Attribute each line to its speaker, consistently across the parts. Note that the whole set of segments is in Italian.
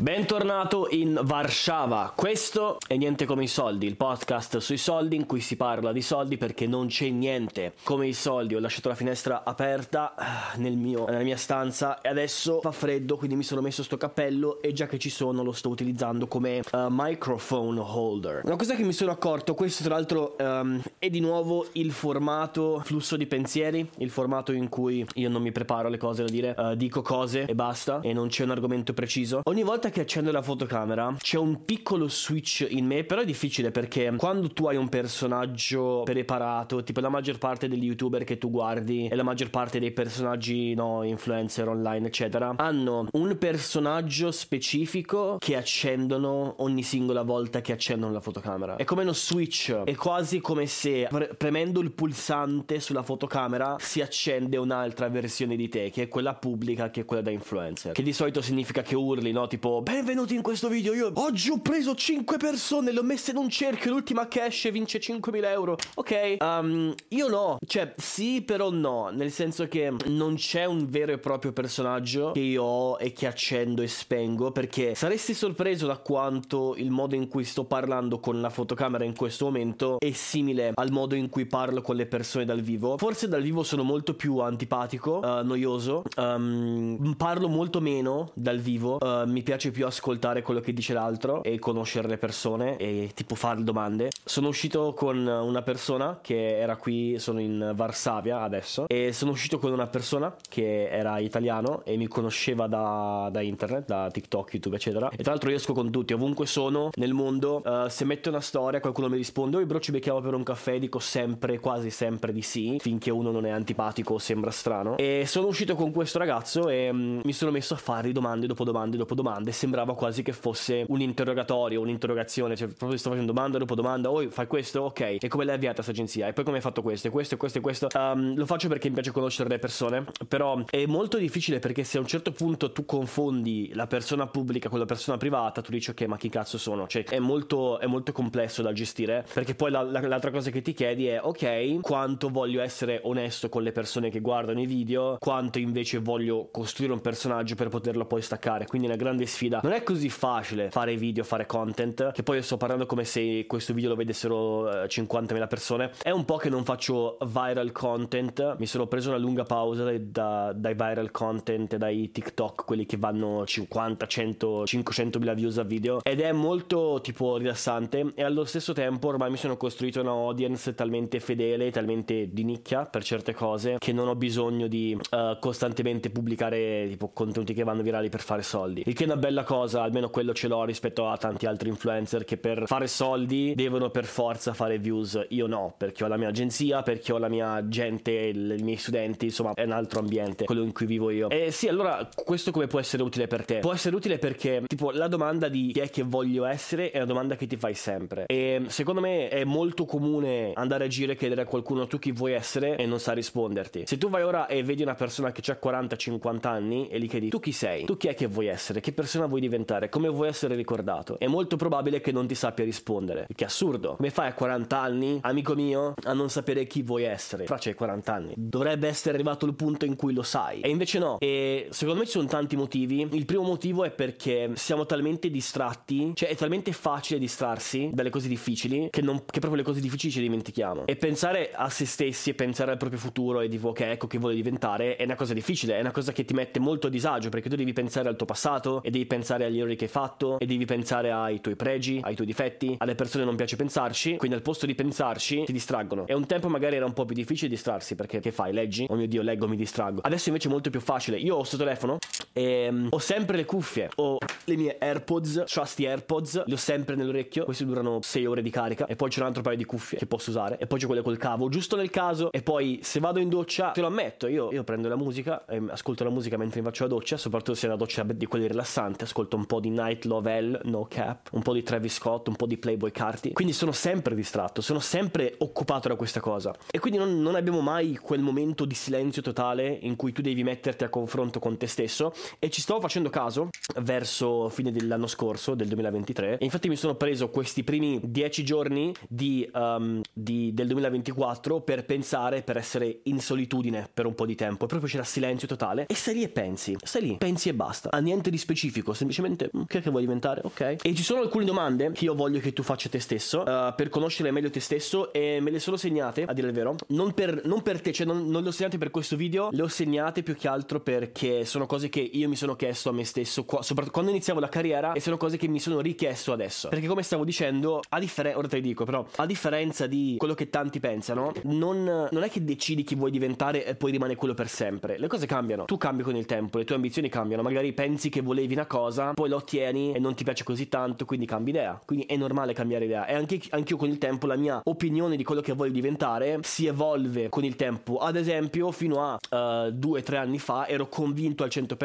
Speaker 1: Bentornato in Varsava. Questo è Niente come i soldi, il podcast sui soldi in cui si parla di soldi perché non c'è niente come i soldi. Ho lasciato la finestra aperta ah, nel mio, nella mia stanza e adesso fa freddo, quindi mi sono messo sto cappello e già che ci sono lo sto utilizzando come uh, microphone holder. Una cosa che mi sono accorto, questo tra l'altro um, è di nuovo il formato flusso di pensieri, il formato in cui io non mi preparo le cose da dire, uh, dico cose e basta e non c'è un argomento preciso. Ogni volta che accendo la fotocamera c'è un piccolo switch in me, però è difficile perché quando tu hai un personaggio preparato, tipo la maggior parte degli youtuber che tu guardi e la maggior parte dei personaggi, no, influencer online, eccetera, hanno un personaggio specifico che accendono ogni singola volta che accendono la fotocamera. È come uno switch, è quasi come se pre- premendo il pulsante sulla fotocamera si accende un'altra versione di te, che è quella pubblica, che è quella da influencer. Che di solito significa che urli, no? Tipo benvenuti in questo video. Io oggi ho preso 5 persone, le ho messe in un cerchio. L'ultima che esce vince 5.000 euro. Ok, um, io no. Cioè, sì, però no. Nel senso che non c'è un vero e proprio personaggio che io ho e che accendo e spengo. Perché saresti sorpreso da quanto il modo in cui sto parlando con la fotocamera in questo momento è simile al modo in cui parlo con le persone dal vivo. Forse dal vivo sono molto più antipatico, uh, noioso. Um, parlo molto meno dal vivo. Uh, mi piace più ascoltare quello che dice l'altro e conoscere le persone e tipo fare domande. Sono uscito con una persona che era qui, sono in Varsavia adesso, e sono uscito con una persona che era italiano e mi conosceva da, da internet, da TikTok, YouTube, eccetera. E tra l'altro io esco con tutti, ovunque sono nel mondo. Uh, se metto una storia, qualcuno mi risponde, oh bro ci becchiamo per un caffè, dico sempre, quasi sempre di sì, finché uno non è antipatico o sembra strano. E sono uscito con questo ragazzo e um, mi sono messo a fare domande dopo domande dopo domande sembrava quasi che fosse un interrogatorio, un'interrogazione, cioè proprio sto facendo domanda dopo domanda, oh fai questo, ok, e come l'hai avviata questa agenzia? E poi come hai fatto questo, e questo, e questo, e questo? Um, lo faccio perché mi piace conoscere le persone, però è molto difficile perché se a un certo punto tu confondi la persona pubblica con la persona privata, tu dici ok, ma chi cazzo sono? Cioè è molto, è molto complesso da gestire, perché poi la, la, l'altra cosa che ti chiedi è ok, quanto voglio essere onesto con le persone che guardano i video, quanto invece voglio costruire un personaggio per poterlo poi staccare, quindi è una grande sfida sfida. Non è così facile fare video, fare content, che poi io sto parlando come se questo video lo vedessero 50.000 eh, persone. È un po' che non faccio viral content, mi sono preso una lunga pausa dai, da, dai viral content, dai TikTok, quelli che vanno 50, 100, 500.000 views a video ed è molto tipo rilassante e allo stesso tempo ormai mi sono costruito una audience talmente fedele, talmente di nicchia per certe cose che non ho bisogno di uh, costantemente pubblicare tipo contenuti che vanno virali per fare soldi. Il che è una bella bella cosa, almeno quello ce l'ho rispetto a tanti altri influencer che per fare soldi devono per forza fare views. Io no, perché ho la mia agenzia, perché ho la mia gente, i miei studenti, insomma, è un altro ambiente, quello in cui vivo io. E sì, allora questo come può essere utile per te? Può essere utile perché, tipo, la domanda di chi è che voglio essere è una domanda che ti fai sempre. E secondo me è molto comune andare a giro e chiedere a qualcuno tu chi vuoi essere e non sa risponderti. Se tu vai ora e vedi una persona che ha 40-50 anni e gli chiedi tu chi sei? Tu chi è che vuoi essere? Che persona vuoi diventare, come vuoi essere ricordato. È molto probabile che non ti sappia rispondere, che assurdo. Come fai a 40 anni, amico mio, a non sapere chi vuoi essere? Fra c'hai 40 anni. Dovrebbe essere arrivato il punto in cui lo sai. E invece no. E secondo me ci sono tanti motivi. Il primo motivo è perché siamo talmente distratti, cioè è talmente facile distrarsi dalle cose difficili che, non, che proprio le cose difficili ci dimentichiamo. E pensare a se stessi e pensare al proprio futuro e di ok, ecco che vuole diventare è una cosa difficile, è una cosa che ti mette molto a disagio perché tu devi pensare al tuo passato e devi pensare pensare agli errori che hai fatto e devi pensare ai tuoi pregi, ai tuoi difetti. Alle persone non piace pensarci, quindi al posto di pensarci ti distraggono. E un tempo magari era un po' più difficile distrarsi perché che fai? Leggi? Oh mio dio, leggo, mi distraggo. Adesso invece è molto più facile. Io ho questo telefono e um, ho sempre le cuffie, ho le mie AirPods, trusty AirPods, le ho sempre nell'orecchio. Questi durano 6 ore di carica e poi c'è un altro paio di cuffie che posso usare e poi c'è quelle col cavo, giusto nel caso. E poi se vado in doccia, te lo ammetto, io, io prendo la musica e ascolto la musica mentre mi faccio la doccia, soprattutto se è una doccia di quelle rilassanti, ascolto un po' di Night Lovell, No Cap, un po' di Travis Scott, un po' di Playboy Carti. Quindi sono sempre distratto, sono sempre occupato da questa cosa. E quindi non, non abbiamo mai quel momento di silenzio totale in cui tu devi metterti a confronto con te stesso. E ci stavo facendo caso verso fine dell'anno scorso, del 2023. E infatti mi sono preso questi primi dieci giorni di, um, di, del 2024 per pensare, per essere in solitudine per un po' di tempo. E proprio c'era silenzio totale. E stai lì e pensi, stai lì, pensi e basta. A niente di specifico. specifico, semplicemente mm, che, che vuoi diventare, ok? E ci sono alcune domande che io voglio che tu faccia te stesso uh, per conoscere meglio te stesso e me le sono segnate, a dire il vero, non per, non per te, cioè non, non le ho segnate per questo video, le ho segnate più che altro perché sono cose che io mi sono chiesto a me stesso, qua, soprattutto quando iniziavo la carriera e sono cose che mi sono richiesto adesso. Perché come stavo dicendo, a differenza, ora te lo dico, però, a differenza di quello che tanti pensano, non, non è che decidi chi vuoi diventare e poi rimane quello per sempre. Le cose cambiano, tu cambi con il tempo, le tue ambizioni cambiano, magari pensi che volevi una cosa, poi la ottieni e non ti piace così tanto, quindi cambi idea. Quindi è normale cambiare idea. E anche, io con il tempo la mia opinione di quello che voglio diventare si evolve con il tempo. Ad esempio, fino a uh, due tre anni fa ero convinto al 100%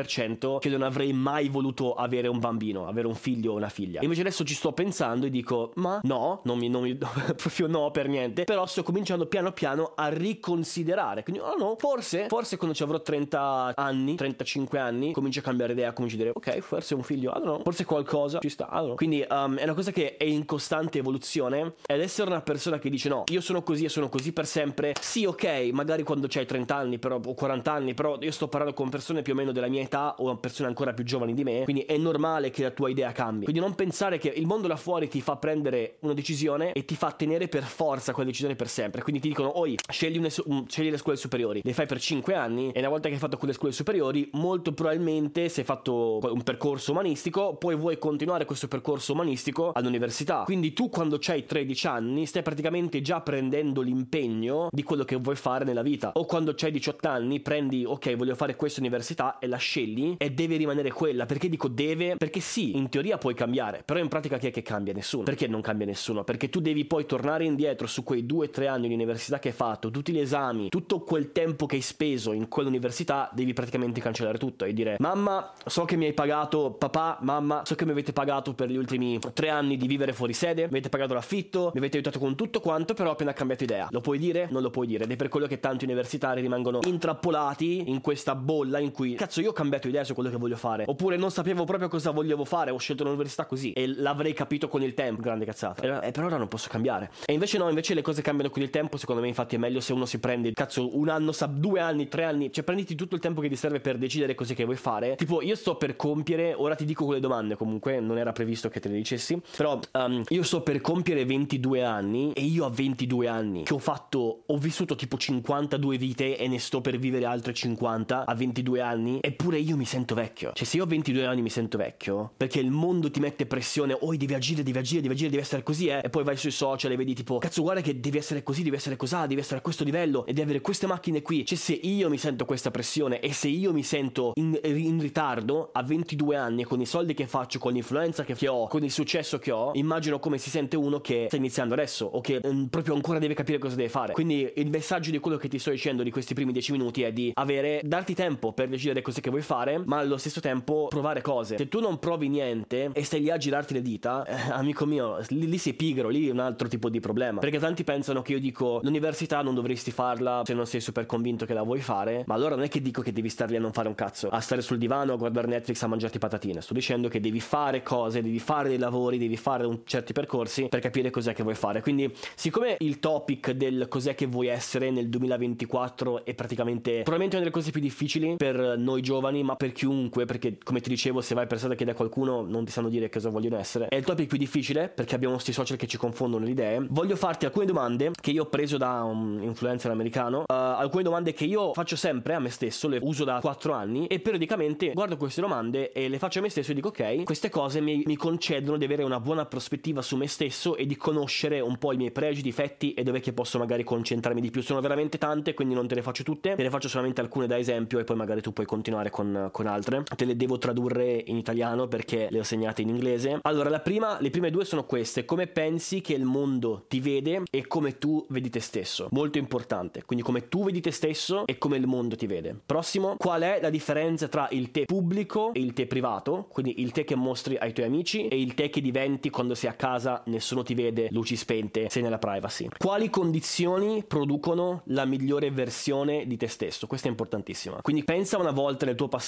Speaker 1: che non avrei mai voluto avere un bambino, avere un figlio o una figlia. Invece adesso ci sto pensando e dico, ma no, non mi, non mi proprio no per niente. Però sto cominciando piano piano a riconsiderare. Quindi, oh no, forse, forse quando ci avrò 30 anni, 35 anni, comincio a cambiare idea, comincio a dire, ok, forse un figlio, I know, forse qualcosa ci sta. Quindi um, è una cosa che è in costante evoluzione ed essere una persona che dice no, io sono così e sono così per sempre. Sì, ok, magari quando c'hai 30 anni però, o 40 anni, però io sto parlando con persone più o meno della mia età o persone ancora più giovani di me, quindi è normale che la tua idea cambi. Quindi non pensare che il mondo là fuori ti fa prendere una decisione e ti fa tenere per forza quella decisione per sempre. Quindi ti dicono, oi, scegli, une, scegli le scuole superiori, le fai per 5 anni e una volta che hai fatto quelle scuole superiori, molto probabilmente se hai fatto un percorso umanistico, poi vuoi continuare questo percorso umanistico all'università. Quindi tu quando hai 13 anni stai praticamente già prendendo l'impegno di quello che vuoi fare nella vita. O quando hai 18 anni prendi, ok, voglio fare questa università e la scegli e deve rimanere quella. Perché dico deve? Perché sì, in teoria puoi cambiare, però in pratica chi è che cambia? Nessuno. Perché non cambia nessuno? Perché tu devi poi tornare indietro su quei 2-3 anni di università che hai fatto, tutti gli esami, tutto quel tempo che hai speso in quell'università, devi praticamente cancellare tutto e dire mamma, so che mi hai pagato, papà, mamma, so che mi avete pagato per gli ultimi 3 anni di vivere fuori sede, mi avete pagato l'affitto, mi avete aiutato con tutto quanto, però ho appena cambiato idea. Lo puoi dire? Non lo puoi dire ed è per quello che tanti universitari rimangono intrappolati in questa bolla in cui cazzo io ho cambiato idea su quello che voglio fare, oppure non sapevo proprio cosa volevo fare, ho scelto l'università così e l'avrei capito con il tempo, grande cazzata. E, e per ora non posso cambiare. E invece no, invece le cose cambiano con il tempo, secondo me infatti è meglio se uno si prende cazzo un anno, sa, due anni, tre anni, cioè prenditi tutto il tempo che ti serve per decidere cose che vuoi fare. Tipo io sto per compiere, ora ti dico quelle domande comunque, non era previsto che te le dicessi, però um, io sto per compiere 22 anni e io a 22 anni che ho fatto, ho vissuto tipo 52 vite e ne sto per vivere altre 50 a 22 anni, eppure io mi sento vecchio. Cioè se io a 22 anni mi sento vecchio, perché il mondo ti mette pressione, oh devi agire, devi agire, devi agire, devi essere così, eh, e poi vai sui social e vedi tipo, cazzo guarda che devi essere così, devi essere cosà, devi essere a questo livello e devi avere queste macchine qui. Cioè se io mi sento questa pressione e se io mi sento in, in ritardo a 22 anni con i soldi che faccio, con l'influenza che ho, con il successo che ho, immagino come si sente uno che sta iniziando adesso o che mm, proprio ancora deve capire cosa deve fare. Quindi il messaggio di quello che ti sto dicendo di questi primi 10 minuti è di avere, darti tempo per decidere cose che vuoi fare, ma allo stesso tempo provare cose. Se tu non provi niente e stai lì a girarti le dita, eh, amico mio, lì, lì sei pigro, lì è un altro tipo di problema. Perché tanti pensano che io dico l'università non dovresti farla se non sei super convinto che la vuoi fare, ma allora non è che dico che devi star lì a non fare un cazzo, a stare sul divano a guardare Netflix a mangiarti patatine. Sto dicendo che devi fare cose, devi fare dei lavori, devi fare un, certi percorsi per capire cos'è che vuoi fare. Quindi, siccome il topic del cos'è che vuoi essere nel 2024 è praticamente probabilmente una delle cose più difficili per noi giovani, ma per chiunque, perché come ti dicevo, se vai per strada e chiedi a qualcuno non ti sanno dire cosa vogliono essere. È il topic più difficile perché abbiamo questi social che ci confondono le idee. Voglio farti alcune domande che io ho preso da un influencer americano, uh, alcune domande che io faccio sempre a me stesso, le uso da 4 anni e periodicamente guardo queste domande e le faccio a me stesso e dico ok, queste cose mi, mi concedono di avere una buona prospettiva su me stesso e di conoscere un po' i miei pregi, difetti e dove che posso magari concentrarmi di più. Sono veramente tante, quindi non te le faccio tutte, te ne faccio solamente alcune da esempio e poi magari tu puoi continuare con, altre. Te le devo tradurre in italiano perché le ho segnate in inglese. Allora, la prima, le prime due sono queste: come pensi che il mondo ti vede e come tu vedi te stesso. Molto importante. Quindi come tu vedi te stesso e come il mondo ti vede. Prossimo, qual è la differenza tra il te pubblico e il te privato? Quindi il te che mostri ai tuoi amici e il te che diventi quando sei a casa, nessuno ti vede, luci spente, sei nella privacy. Quali condizioni producono la migliore versione di te stesso? Questa è importantissima. Quindi pensa una volta nel tuo passato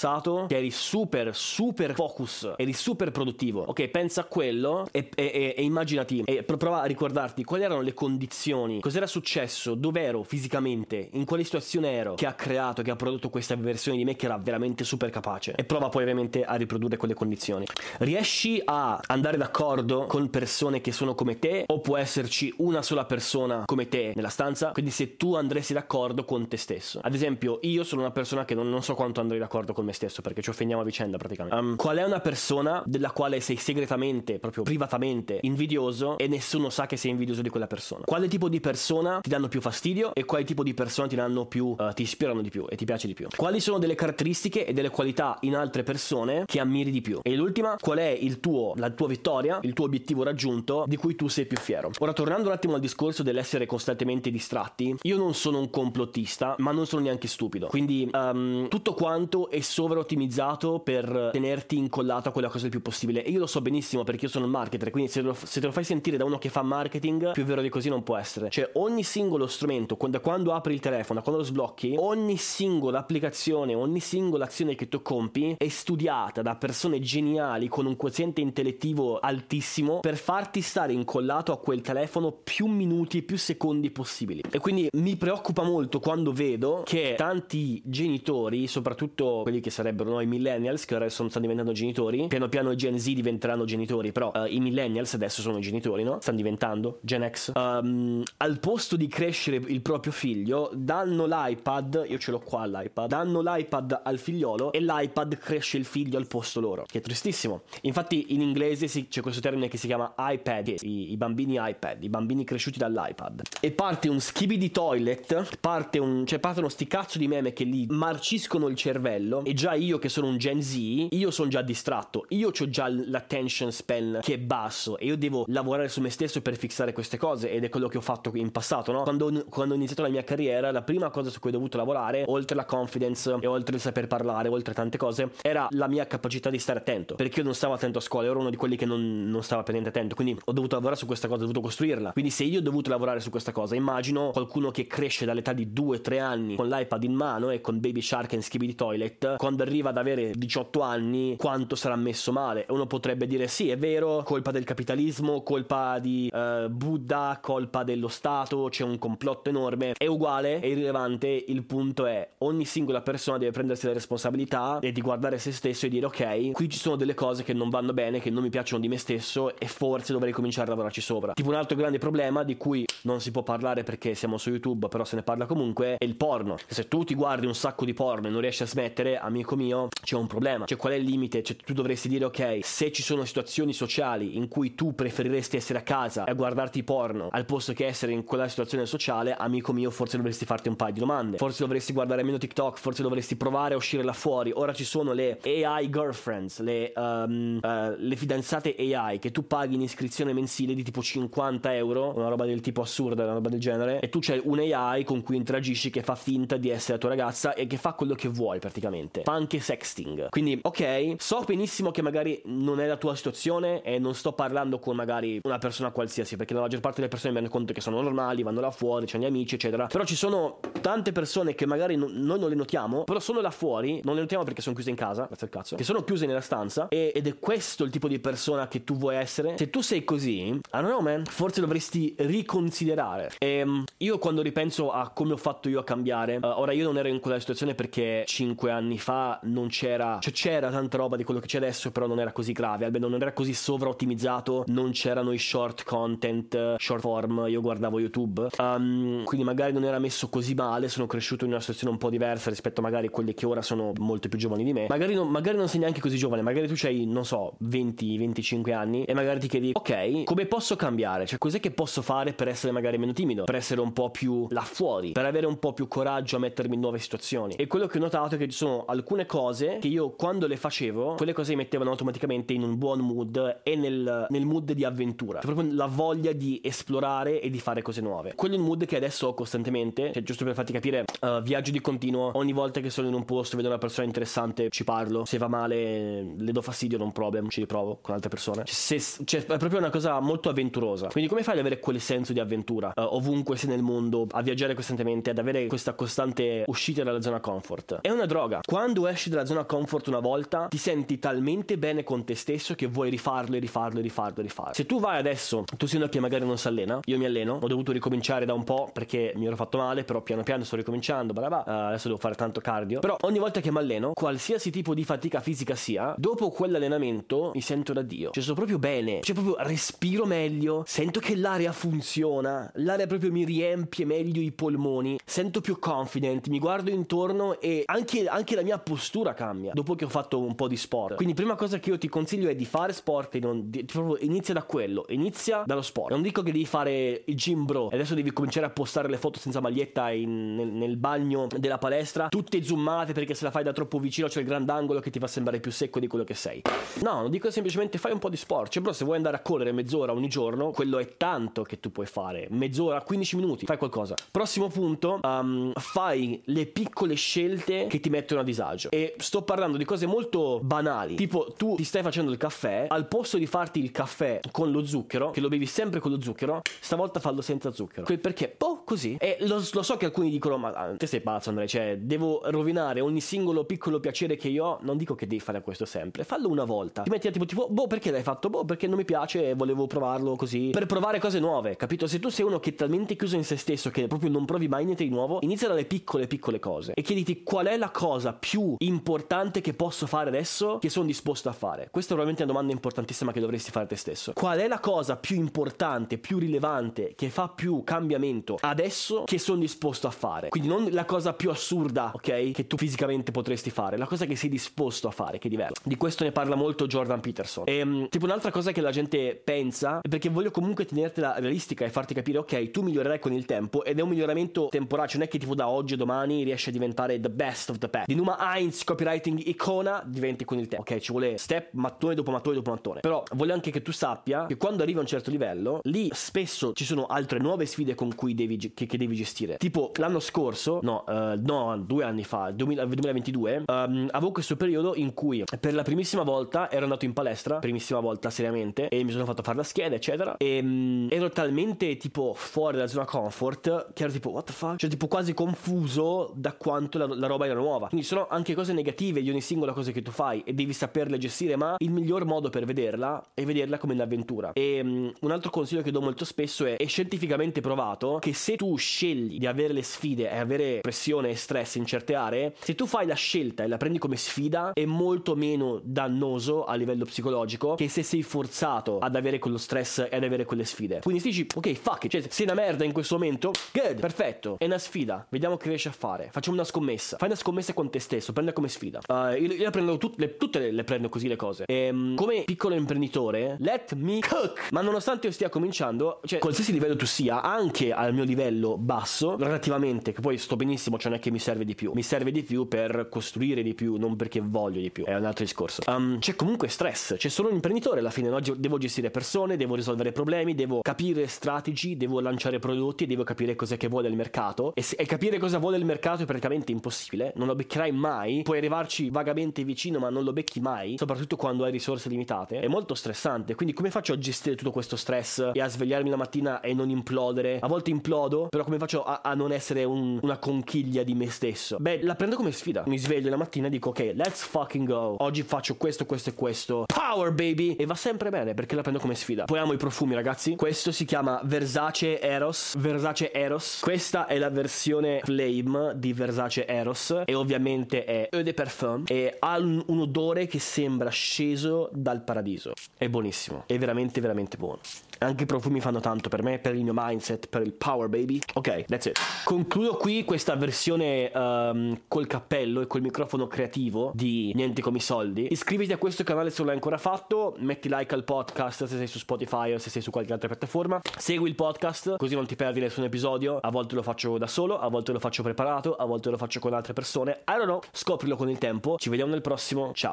Speaker 1: che eri super, super focus, eri super produttivo. Ok, pensa a quello e, e, e, e immaginati e prova a ricordarti quali erano le condizioni, cos'era successo, dove ero fisicamente, in quale situazione ero, che ha creato, che ha prodotto questa versione di me che era veramente super capace. E prova poi ovviamente a, riprodurre quelle condizioni. Riesci a andare d'accordo con persone che sono come te o può esserci una sola persona come te nella stanza? Quindi se tu andresti d'accordo con te stesso. Ad esempio, io sono una persona che non, non so quanto andrei d'accordo con me stesso perché ci offendiamo a vicenda praticamente. Um, qual è una persona della quale sei segretamente, proprio privatamente invidioso e nessuno sa che sei invidioso di quella persona? Quale tipo di persona ti danno più fastidio e quale tipo di persona ti danno più uh, ti ispirano di più e ti piace di più? Quali sono delle caratteristiche e delle qualità in altre persone che ammiri di più? E l'ultima, qual è il tuo la tua vittoria, il tuo obiettivo raggiunto di cui tu sei più fiero? Ora tornando un attimo al discorso dell'essere costantemente distratti, io non sono un complottista, ma non sono neanche stupido. Quindi um, tutto quanto è sovra-ottimizzato per tenerti incollato a quella cosa il più possibile. E io lo so benissimo perché io sono un marketer, quindi se, lo, se te lo fai sentire da uno che fa marketing, più vero di così non può essere. Cioè ogni singolo strumento, da quando apri il telefono, da quando lo sblocchi, ogni singola applicazione, ogni singola azione che tu compi è studiata da persone geniali con un quoziente intellettivo altissimo per farti stare incollato a quel telefono più minuti, più secondi possibili. E quindi mi preoccupa molto quando vedo che tanti genitori, soprattutto quelli che sarebbero noi millennials, che ora stanno diventando genitori, piano piano i Gen Z diventeranno genitori, però uh, i millennials adesso sono genitori, no? Stanno diventando Gen X. Um, al posto di crescere il proprio figlio, danno l'iPad, io ce l'ho qua l'iPad, danno l'iPad al figliolo e l'iPad cresce il figlio al posto loro, che è tristissimo. Infatti in inglese si, c'è questo termine che si chiama iPad, i, i, bambini iPad, i bambini cresciuti dall'iPad. E parte un skibidi toilet, parte un, cioè partono sti cazzo di meme che li marciscono il cervello e già io che sono un Gen Z, io sono già distratto, io ho già l'attention span che è basso e io devo lavorare su me stesso per fissare queste cose ed è quello che ho fatto in passato, no? Quando, quando ho iniziato la mia carriera, la prima cosa su cui ho dovuto lavorare, oltre la confidence e oltre il saper parlare, oltre tante cose, era la mia capacità di stare attento, perché io non stavo attento a scuola, ero uno di quelli che non, non stava per niente attento, quindi ho dovuto lavorare su questa cosa, ho dovuto costruirla. Quindi se io ho dovuto lavorare su questa cosa, immagino qualcuno che cresce dall'età di 2-3 anni con l'iPad in mano e con Baby Shark e Skibidi Toilet, quando arriva ad avere 18 anni, quanto sarà messo male? Uno potrebbe dire sì, è vero, colpa del capitalismo, colpa di uh, Buddha, colpa dello Stato, c'è un complotto enorme. È uguale, è irrilevante, il punto è ogni singola persona deve prendersi la responsabilità e di guardare se stesso e dire ok, qui ci sono delle cose che non vanno bene, che non mi piacciono di me stesso e forse dovrei cominciare a lavorarci sopra. Tipo un altro grande problema di cui non si può parlare perché siamo su YouTube, però se ne parla comunque, è il porno. Se tu ti guardi un sacco di porno e non riesci a smettere, amico mio, c'è un problema. Cioè qual è il limite? Cioè tu dovresti dire ok, se ci sono situazioni sociali in cui tu preferiresti essere a casa e guardarti porno al posto che essere in quella situazione sociale, amico mio, forse dovresti farti un paio di domande. Forse dovresti guardare meno TikTok, forse dovresti provare a uscire là fuori. Ora ci sono le AI girlfriends, le, um, uh, le fidanzate AI che tu paghi in iscrizione mensile di tipo 50 euro, una roba del tipo assurda, una roba del genere, e tu c'hai un AI con cui interagisci che fa finta di essere la tua ragazza e che fa quello che vuoi praticamente. Fa anche sexting. Quindi, ok, so benissimo che magari non è la tua situazione e non sto parlando con magari una persona qualsiasi, perché la maggior parte delle persone mi rendo conto che sono normali, vanno là fuori, c'hanno gli amici, eccetera. Però ci sono tante persone che magari non, noi non le notiamo, però sono là fuori, non le notiamo perché sono chiuse in casa, grazie al cazzo, che sono chiuse nella stanza e, ed è questo il tipo di persona che tu vuoi essere. Se tu sei così, I don't know man, forse dovresti riconsiderare. E um, io quando ripenso a come ho fatto io a cambiare, uh, ora io non ero in quella situazione perché 5 anni fa non c'era, cioè c'era tanta roba di quello che c'è adesso, però non era così grave, almeno non era così sovra ottimizzato, non c'erano i short content, short form, io guardavo YouTube, um, quindi magari non era messo così male, sono cresciuto in una situazione un po' diversa rispetto magari a quelli che ora sono molto più giovani di me, magari non, magari non sei neanche così giovane, magari tu hai, non so, 20-25 anni e magari ti chiedi, ok, come posso cambiare? Cioè cos'è che posso fare per essere magari meno timido, per essere un po' più là fuori, per avere un po' più coraggio a mettermi in nuove situazioni? E quello che ho notato è che ci sono alcune cose che io quando le facevo, quelle cose mi mettevano automaticamente in un buon mood e nel, nel mood di avventura, cioè proprio la voglia di esplorare e di fare cose nuove. Quello è il mood che adesso ho costantemente, cioè giusto per farti capire, uh, viaggio di continuo, ogni volta che sono in un posto vedo una persona interessante, ci parlo, se va male le do fastidio, non problem, ci riprovo con altre persone. Cioè, se, cioè, è proprio una cosa molto avventurosa. Quindi come fai ad avere quel senso di avventura uh, ovunque sei nel mondo, a viaggiare costantemente, ad avere questa costante uscita dalla zona comfort? È una droga. Quando esci dalla zona comfort una volta, ti senti talmente bene con te stesso che vuoi rifarlo e rifarlo e rifarlo e rifarlo. Se tu vai adesso, tu sei uno che magari non si allena, io mi alleno, ho dovuto ricominciare da un po' perché mi ero fatto male, però piano piano sto ricominciando, bla bla, uh, adesso devo fare tanto cardio. Però ogni volta che mi alleno, qualsiasi tipo di fatica fisica sia, dopo quell'allenamento mi sento da Dio. Cioè, sto proprio bene. Cioè, proprio respiro meglio. Sento che l'aria funziona. L'aria proprio mi riempie meglio i polmoni. Sento più confident. Mi guardo intorno e anche, anche la mia postura cambia dopo che ho fatto un po' di sport. Quindi, prima cosa che io ti consiglio è di fare sport e non. Di, inizia da quello. Inizia dallo sport. Non dico che devi fare il gym bro e adesso devi cominciare a postare le foto senza maglietta in, nel, nel bagno della palestra. Tutte zoomate perché se la fai da troppo vicino c'è il grandangolo che ti fa sembrare più secco di quello che sei. No, non dico semplicemente fai un po' di sport. Cioè, bro, se vuoi andare a correre mezz'ora ogni giorno, quello è tanto che tu puoi fare. Mezz'ora, 15 minuti, fai qualcosa. Prossimo punto, um, fai le piccole scelte che ti mettono a disagio. E sto parlando di cose molto banali. Tipo, tu ti stai facendo il caffè, al posto di farti il caffè con lo zucchero, che lo bevi sempre con lo zucchero, stavolta fallo senza zucchero. Perché, boh, così. E lo, lo so che alcuni dicono, ma te sei pazzo Andrea, cioè, devo rovinare ogni singolo piccolo piacere che io ho. Non dico che devi fare questo sempre, fallo una volta. Ti metti tipo, tipo, boh, perché l'hai fatto? Boh, perché non mi piace e volevo provarlo così. Per provare cose nuove, capito? Se tu sei uno che è talmente chiuso in se stesso che proprio non provi mai niente di nuovo, inizia dalle piccole, piccole cose. E chiediti qual è la cosa più importante che posso fare adesso che sono disposto a fare. Questa è veramente una domanda importantissima che dovresti fare te stesso. Qual è la cosa più importante, più rilevante, che fa più cambiamento adesso che sono disposto a fare? Quindi non la cosa più assurda, ok? Che tu fisicamente potresti fare, la cosa che sei disposto a fare, che è diversa. Di questo ne parla molto Jordan Peterson. E, ehm, tipo un'altra cosa che la gente pensa, perché voglio comunque tenertela realistica e farti capire, ok, tu migliorerai con il tempo ed è un miglioramento temporaneo, cioè non è che tipo da oggi a domani riesci a diventare the best of the best. Di Numa Heinz, copywriting icona, diventi con il tempo. Ok, ci vuole step, mattone dopo mattone dopo mattone. Però voglio anche che tu sappia che quando arrivi a un certo livello, lì spesso ci sono altre nuove sfide con cui devi, che, che devi gestire. Tipo l'anno scorso, no, uh, no, due anni fa, 2000, 2022, um, avevo questo periodo in cui per la primissima volta ero andato in palestra, primissima volta seriamente, e mi sono fatto fare la scheda, eccetera. E um, ero talmente tipo fuori dalla zona comfort che ero tipo, what the fuck? Cioè, tipo quasi confuso da quanto la, la roba era nuova. Quindi sono anche cose negative di ogni singola cosa che tu fai e devi saperle gestire, ma il miglior modo per vederla è vederla come un'avventura. E um, un altro consiglio che do molto spesso è, è scientificamente provato che se tu scegli di avere le sfide e avere pressione e stress in certe aree, se tu fai la scelta e la prendi come sfida, è molto meno dannoso a livello psicologico che se sei forzato ad avere quello stress e ad avere quelle sfide. Quindi si dici, ok, fuck it, cioè sei una merda in questo momento, good, perfetto, è una sfida, vediamo che riesci a fare, facciamo una scommessa, fai una scommessa con te stesso, prendila come sfida. Uh, io, io prendo tut, le, tutte le, le, prendo così le cose. E, um, come piccolo imprenditore, let me cook. Ma nonostante io stia cominciando, cioè qualsiasi livello tu sia, anche al mio livello basso, relativamente, che poi sto benissimo, cioè non è che mi serve di più, mi serve di più per costruire di più, non perché voglio di più, è un altro discorso. Um, c'è comunque stress, c'è solo un imprenditore alla fine, no? devo gestire persone, devo risolvere problemi, devo capire strategy, devo lanciare prodotti, devo capire cos'è che vuole il mercato e, se, e capire cosa vuole il mercato è praticamente impossibile, non lo beccherai mai, puoi arrivarci vagamente vicino ma non lo becchi mai, soprattutto quando hai risorse limitate, è molto stressante, quindi come faccio a gestire tutto questo stress e a svegliarmi la mattina e non implodere? A volte implodo, però come faccio a, a non essere un, una conchiglia di me stesso? Beh, la prendo come sfida, mi sveglio la mattina e dico ok, let's fucking go, oggi faccio questo, questo e questo, power baby, e va sempre bene perché la prendo come sfida. Poi amo i profumi ragazzi, questo si chiama Versace Eros, Versace Eros, questa è la versione Flame di Versace Eros. E ovviamente è Eau de Parfum e ha un, un odore che sembra sceso dal paradiso. È buonissimo, è veramente veramente buono. Anche i profumi fanno tanto per me, per il mio mindset, per il power baby. Ok, that's it. Concludo qui questa versione um, col cappello e col microfono creativo di Niente come i soldi. Iscriviti a questo canale se non l'hai ancora fatto, metti like al podcast se sei su Spotify o se sei su qualche altra piattaforma. Segui il podcast così non ti perdi nessun episodio. A volte lo faccio da solo, a volte lo faccio preparato, a volte lo faccio con altre persone. I don't know, scoprilo con il tempo. Ci vediamo nel prossimo. Ciao.